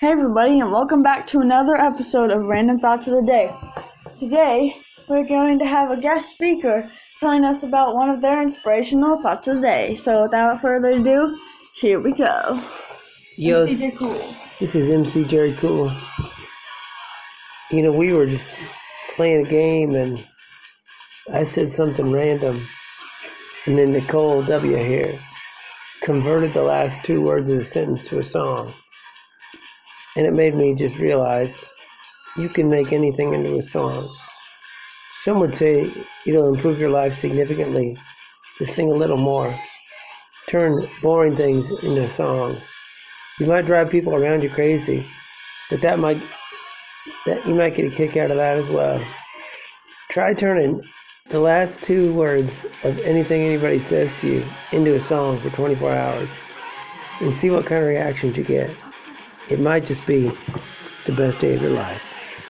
Hey, everybody, and welcome back to another episode of Random Thoughts of the Day. Today, we're going to have a guest speaker telling us about one of their inspirational thoughts of the day. So, without further ado, here we go. Yo, CJ Cool. this is MC Jerry Cool. You know, we were just playing a game and I said something random. And then Nicole W. here converted the last two words of the sentence to a song. And it made me just realize you can make anything into a song. Some would say it'll improve your life significantly to sing a little more. Turn boring things into songs. You might drive people around you crazy, but that might that you might get a kick out of that as well. Try turning the last two words of anything anybody says to you into a song for 24 hours and see what kind of reactions you get. It might just be the best day of your life.